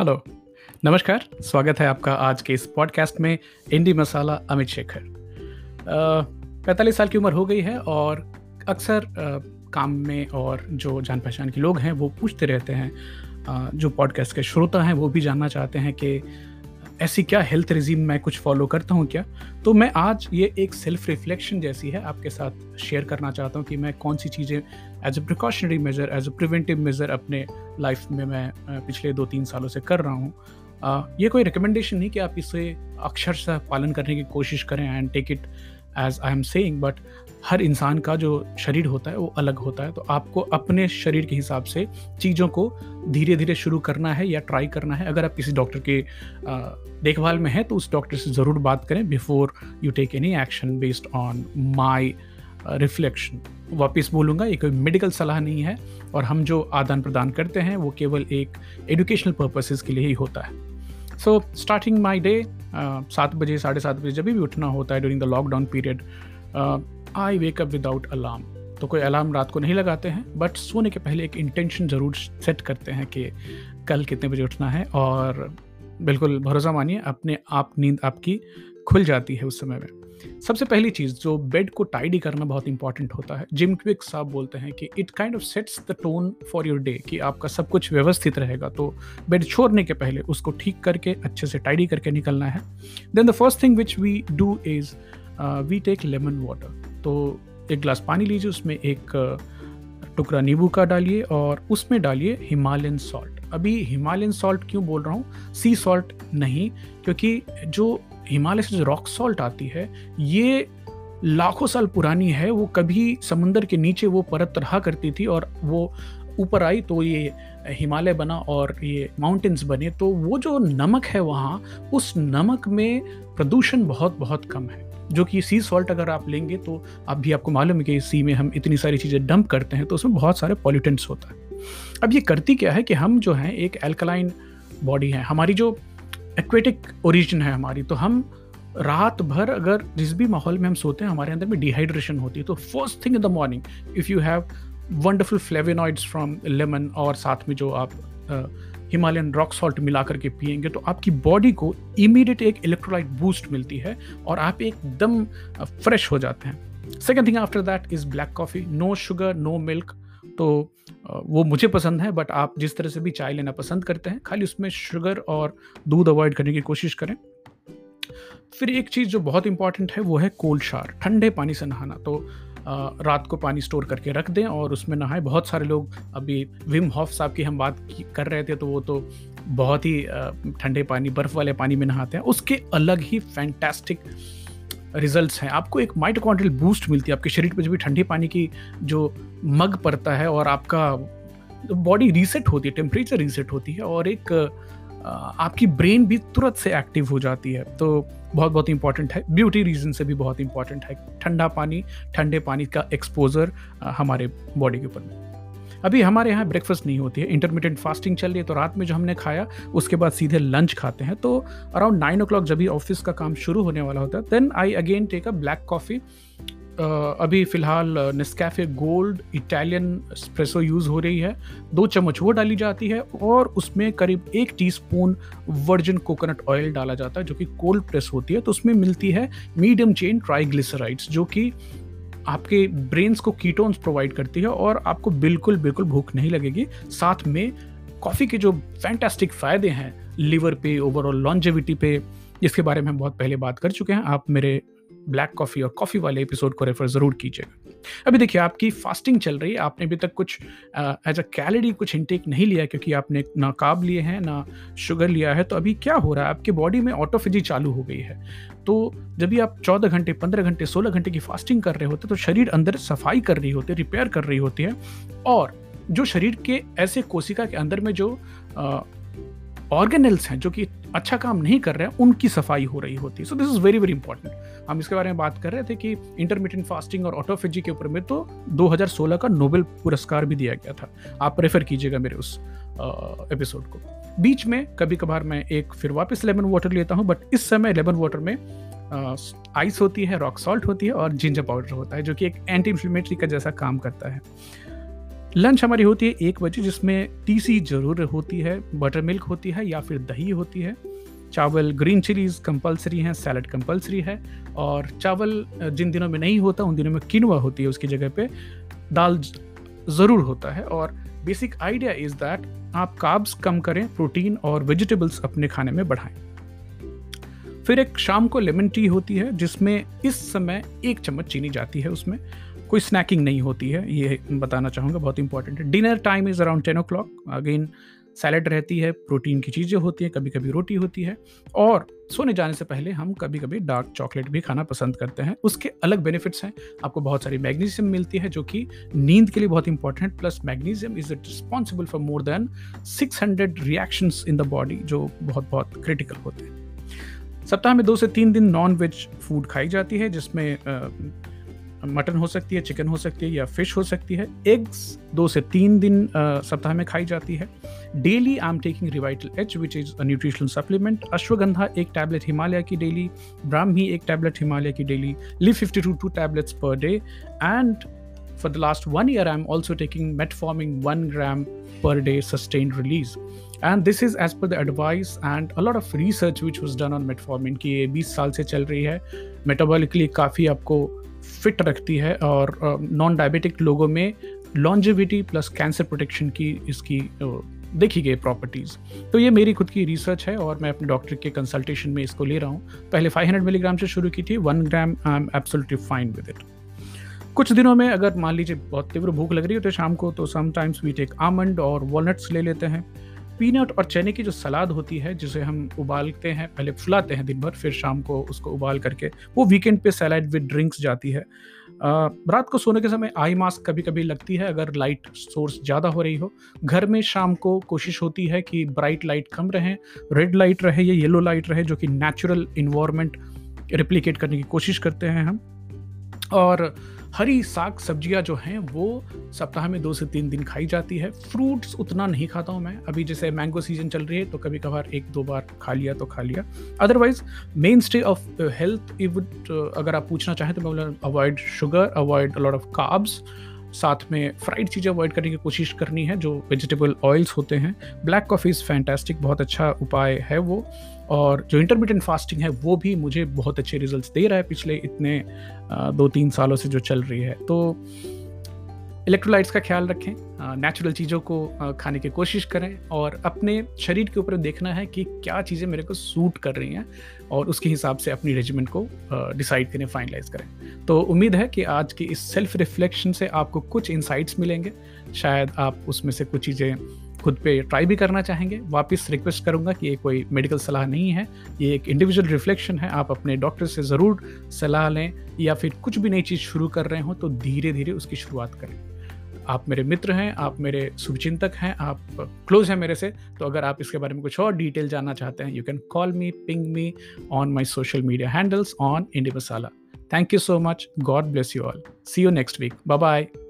Hello. नमस्कार स्वागत है आपका आज के इस पॉडकास्ट में इंडी मसाला अमित शेखर। पैंतालीस साल की उम्र हो गई है और अक्सर काम में और जो जान पहचान के लोग हैं वो पूछते रहते हैं आ, जो पॉडकास्ट के श्रोता हैं वो भी जानना चाहते हैं कि ऐसी क्या हेल्थ रिजीम मैं कुछ फॉलो करता हूँ क्या? तो मैं आज ये एक सेल्फ रिफ्लेक्शन जैसी है आपके साथ शेयर करना चाहता हूँ कि मैं कौन सी चीज़ें as a precautionary measure as a preventive measure अपने लाइफ में मैं पिछले दो तीन सालों से कर रहा हूँ। ये कोई रिकमेंडेशन नहीं कि आप इसे अक्षरशः पालन करने की कोशिश करें and take it as I am saying but हर इंसान का जो शरीर होता है, वो अलग होता है। तो आपको अपने शरीर के हिसाब से चीज़ों को धीरे धीरे शुरू करना है या ट्राई करना है। अगर आप किसी डॉक्टर के देखभाल में हैं तो उस डॉक्टर से ज़रूर बात करें before you take any action based on my reflection वापस बोलूँगा ये कोई मेडिकल सलाह नहीं है और हम जो आदान प्रदान करते हैं, वो केवल एक एजुकेशनल पर्पसेस के लिए ही होता है। सो स्टार्टिंग माई डे सात बजे, साढ़े सात बजे जब भी उठना होता है during the lockdown period I wake up without alarm तो कोई अलार्म रात को नहीं लगाते हैं बट सोने के पहले एक इंटेंशन ज़रूर सेट करते हैं कि कल कितने बजे उठना है और बिल्कुल भरोसा मानिए, अपने आप नींद आपकी खुल जाती है उस समय में। सबसे पहली चीज़ जो बेड को टाइडी करना बहुत इंपॉर्टेंट होता है जिम क्विक साहब बोलते हैं कि it kind of sets the tone for your day कि आपका सब कुछ व्यवस्थित रहेगा तो बेड छोड़ने के पहले उसको ठीक करके, अच्छे से टाइडी करके निकलना है। Then the first thing which we do is we take lemon water तो एक ग्लास पानी लीजिए, उसमें एक टुकड़ा नींबू का डालिए और उसमें डालिए हिमालयन सॉल्ट अभी हिमालयन सॉल्ट क्यों बोल रहा हूँ? सी सॉल्ट नहीं, क्योंकि जो हिमालय से जो रॉक सॉल्ट आती है, ये लाखों साल पुरानी है, वो कभी समंदर के नीचे वो परत रहा करती थी और वो ऊपर आई तो ये हिमालय बना और ये माउंटेन्स बने। तो वो जो नमक है वहाँ, उस नमक में प्रदूषण बहुत बहुत कम है। जो कि सी सॉल्ट अगर आप लेंगे तो आप भी, आपको मालूम है कि सी में हम इतनी सारी चीज़ें डंप करते हैं तो उसमें बहुत सारे पॉल्यूटेंट्स होता है। अब ये करती क्या है कि हम जो हैं, एक एल्कलाइन बॉडी है। हमारी जो एक्वेटिक ओरिजिन है हमारी। तो हम रात भर अगर जिस भी माहौल में हम सोते हैं, हमारे अंदर में डिहाइड्रेशन होती है। तो first thing in the morning if you have wonderful flavonoids from lemon और साथ में जो आप हिमालयन रॉक सॉल्ट मिला करके पियेंगे तो आपकी बॉडी को इमीडिएट एक इलेक्ट्रोलाइट बूस्ट मिलती है और आप एकदम फ्रेश हो जाते हैं। Second thing after that is black coffee no sugar no milk तो वो मुझे पसंद है बट आप जिस तरह से भी चाय लेना पसंद करते हैं, खाली उसमें शुगर और दूध अवॉइड करने की कोशिश करें। फिर एक चीज़ जो बहुत इंपॉर्टेंट है, वो है कोल्ड शार ठंडे पानी से नहाना। तो रात को पानी स्टोर करके रख दें और उसमें नहाएँ। बहुत सारे लोग, अभी विम हॉफ साहब की हम बात कर रहे थे तो वो तो बहुत ही ठंडे पानी, बर्फ़ वाले पानी में नहाते हैं। उसके अलग ही फैंटेस्टिक रिजल्ट्स हैं। आपको एक माइटोकॉन्ड्रियल बूस्ट मिलती है। आपके शरीर पर जब भी ठंडे पानी की जो मग पड़ता है और आपका बॉडी रीसेट होती है टेम्परेचर रीसेट होती है और एक आपकी ब्रेन भी तुरंत से एक्टिव हो जाती है। तो बहुत बहुत इंपॉर्टेंट है। ब्यूटी रीजन से भी बहुत इंपॉर्टेंट है। ठंडा पानी, ठंडे पानी का एक्सपोजर हमारे बॉडी के ऊपर। में अभी हमारे यहाँ ब्रेकफास्ट नहीं होती है इंटरमीडियंट फास्टिंग चल रही है तो रात में जो हमने खाया, उसके बाद सीधे लंच खाते हैं। तो अराउंड नाइन ओ जब भी ऑफ़िस का काम शुरू होने वाला होता है then I again take a black coffee अभी फ़िलहाल Nescafe gold Italian espresso use हो रही है। दो चम्मच वो डाली जाती है और उसमें करीब एक टीस्पून वर्जिन कोकोनट ऑयल डाला जाता है, जो कि कोल्ड प्रेस होती है। तो उसमें मिलती है मीडियम चेन ट्राईग्लिसराइड्स जो कि आपके ब्रेन्स को कीटोन्स प्रोवाइड करती है और आपको बिल्कुल बिल्कुल भूख नहीं लगेगी। साथ में कॉफ़ी के जो फैंटेस्टिक फ़ायदे हैं लीवर पे ओवरऑल लॉन्जेविटी पे, इसके बारे में हम बहुत पहले बात कर चुके हैं। आप मेरे ब्लैक कॉफ़ी और कॉफ़ी वाले एपिसोड को रेफर ज़रूर कीजिएगा। अभी देखिए, आपकी फास्टिंग चल रही है। आपने अभी तक कुछ एज अ कैलोरी कुछ इंटेक नहीं लिया क्योंकि आपने ना काब लिए हैं, ना शुगर लिया है। तो अभी क्या हो रहा है? आपके बॉडी में ऑटोफिजी चालू हो गई है। तो जब भी आप चौदह घंटे, पंद्रह घंटे, सोलह घंटे की फास्टिंग कर रहे होते तो शरीर अंदर सफ़ाई कर रही होती है रिपेयर कर रही होती है। और जो शरीर के ऐसे कोशिका के अंदर में जो ऑर्गेनल्स हैं जो कि अच्छा काम नहीं कर रहे हैं उनकी सफ़ाई हो रही होती है। So this is very very important हम इसके बारे में बात कर रहे थे कि इंटरमीडियंट फास्टिंग और ऑटोफेजी के ऊपर में तो 2016 का नोबेल पुरस्कार भी दिया गया था। आप रेफर कीजिएगा मेरे उस एपिसोड को। बीच में कभी कभार मैं एक फिर वापस लेमन वाटर लेता हूँ बट इस समय लेमन वाटर में आइस होती है रॉक सॉल्ट होती है और जिंजर पाउडर होता है, जो कि एक एंटी इन्फ्लेमेटरी का जैसा काम करता है। लंच हमारी होती है एक बजे, जिसमें तीसी ज़रूर होती है बटर मिल्क होती है या फिर दही होती है। चावल ग्रीन चिलीज कंपलसरी हैं सैलड कंपलसरी है, और चावल जिन दिनों में नहीं होता, उन दिनों में किनवा होती है उसकी जगह पे। दाल ज़रूर होता है और बेसिक आइडिया इज़ दैट आप काब्स कम करें प्रोटीन और वेजिटेबल्स अपने खाने में बढ़ाएँ। फिर एक शाम को लेमन टी होती है, जिसमें इस समय एक चम्मच चीनी जाती है उसमें। कोई स्नैकिंग नहीं होती है, ये बताना चाहूँगा, बहुत इंपॉर्टेंट है। Dinner time is around ten o'clock again salad रहती है प्रोटीन की चीज़ें होती हैं कभी कभी रोटी होती है। और सोने जाने से पहले हम कभी कभी डार्क चॉकलेट भी खाना पसंद करते हैं। उसके अलग बेनिफिट्स हैं। आपको बहुत सारी मैग्नीशियम मिलती है, जो कि नींद के लिए बहुत important plus magnesium is responsible for more than 600 reactions in the body जो बहुत बहुत क्रिटिकल होते हैं। सप्ताह में दो से तीन दिन नॉन वेज फ़ूड खाई जाती है, जिसमें मटन हो सकती है, चिकन हो सकती है या फ़िश हो सकती है। एग्स दो से तीन दिन सप्ताह में खाई जाती है। Daily I am taking Revital H which is a nutritional supplement ashwagandha एक टैबलेट हिमालय की डेली ब्राह्मी एक टैबलेट हिमालय की daily Liv fifty two two tablets per day and for the last one year, i'm also taking metformin 1 gram per day sustained release and this is as per the advice and a lot of research which was done on metformin कि। ये 20 साल से चल रही है। Metabolically काफ़ी आपको fit रखती है और नॉन डायबिटिक लोगों में लॉन्जिविटी प्लस कैंसर प्रोटेक्शन की इसकी देखी गई प्रॉपर्टीज़ तो ये मेरी खुद की रिसर्च है और मैं अपने डॉक्टर के कंसल्टेशन में इसको ले रहा हूँ। पहले 500 मिलीग्राम से शुरू की थी one gram I am absolutely fine with it कुछ दिनों में अगर मान लीजिए बहुत तीव्र भूख लग रही हो तो शाम को तो समटाइम्स वी टेक आमंड और वॉलट्स ले लेते हैं। पीनट और चने की जो सलाद होती है, जिसे हम उबालते हैं, पहले फुलाते हैं दिन भर, फिर शाम को उसको उबाल करके, वो वीकेंड पे सैलाड विद ड्रिंक्स जाती है। रात को सोने के समय आई मास्क कभी कभी लगती है, अगर लाइट सोर्स ज़्यादा हो रही हो। घर में शाम को कोशिश होती है कि ब्राइट लाइट कम रहे रेड लाइट रहे या येलो लाइट रहे, जो कि नेचुरल इन्वायरमेंट रिप्लीकेट करने की कोशिश करते हैं हम। और हरी साग सब्ज़ियाँ जो हैं, वो सप्ताह में दो से तीन दिन खाई जाती है। फ्रूट्स उतना नहीं खाता हूँ मैं। अभी जैसे मैंगो सीज़न चल रही है तो कभी कभार एक दो बार खा लिया तो खा लिया। Otherwise mainstay of health I would अगर आप पूछना चाहें तो मैं avoid sugar avoid lot of carbs साथ में फ्राइड चीज़ें अवॉइड करने की कोशिश करनी है, जो वेजिटेबल ऑयल्स होते हैं। ब्लैक कॉफ़ी इज़ फैंटेस्टिक बहुत अच्छा उपाय है वो। और जो इंटरमीडियंट फास्टिंग है, वो भी मुझे बहुत अच्छे रिजल्ट्स दे रहा है पिछले इतने दो तीन सालों से जो चल रही है। तो इलेक्ट्रोलाइट्स का ख्याल रखें नेचुरल चीज़ों को खाने की कोशिश करें और अपने शरीर के ऊपर देखना है कि क्या चीज़ें मेरे को सूट कर रही हैं और उसके हिसाब से अपनी रेजिमेंट को डिसाइड करें फाइनलाइज करें। तो उम्मीद है कि आज की इस सेल्फ रिफ्लेक्शन से आपको कुछ इंसाइट्स मिलेंगे। शायद आप उसमें से कुछ चीज़ें खुद पे ट्राई भी करना चाहेंगे। वापस रिक्वेस्ट करूँगा कि ये कोई मेडिकल सलाह नहीं है, ये एक इंडिविजुअल रिफ्लेक्शन है। आप अपने डॉक्टर से ज़रूर सलाह लें या फिर कुछ भी नई चीज़ शुरू कर रहे हो तो धीरे धीरे उसकी शुरुआत करें। आप मेरे मित्र हैं, आप मेरे शुभचिंतक हैं, आप क्लोज हैं मेरे से तो अगर आप इसके बारे में कुछ और डिटेल जानना चाहते हैं you can call me ping me on my social media handles on India Masala thank you so much God bless you all see you next week bye bye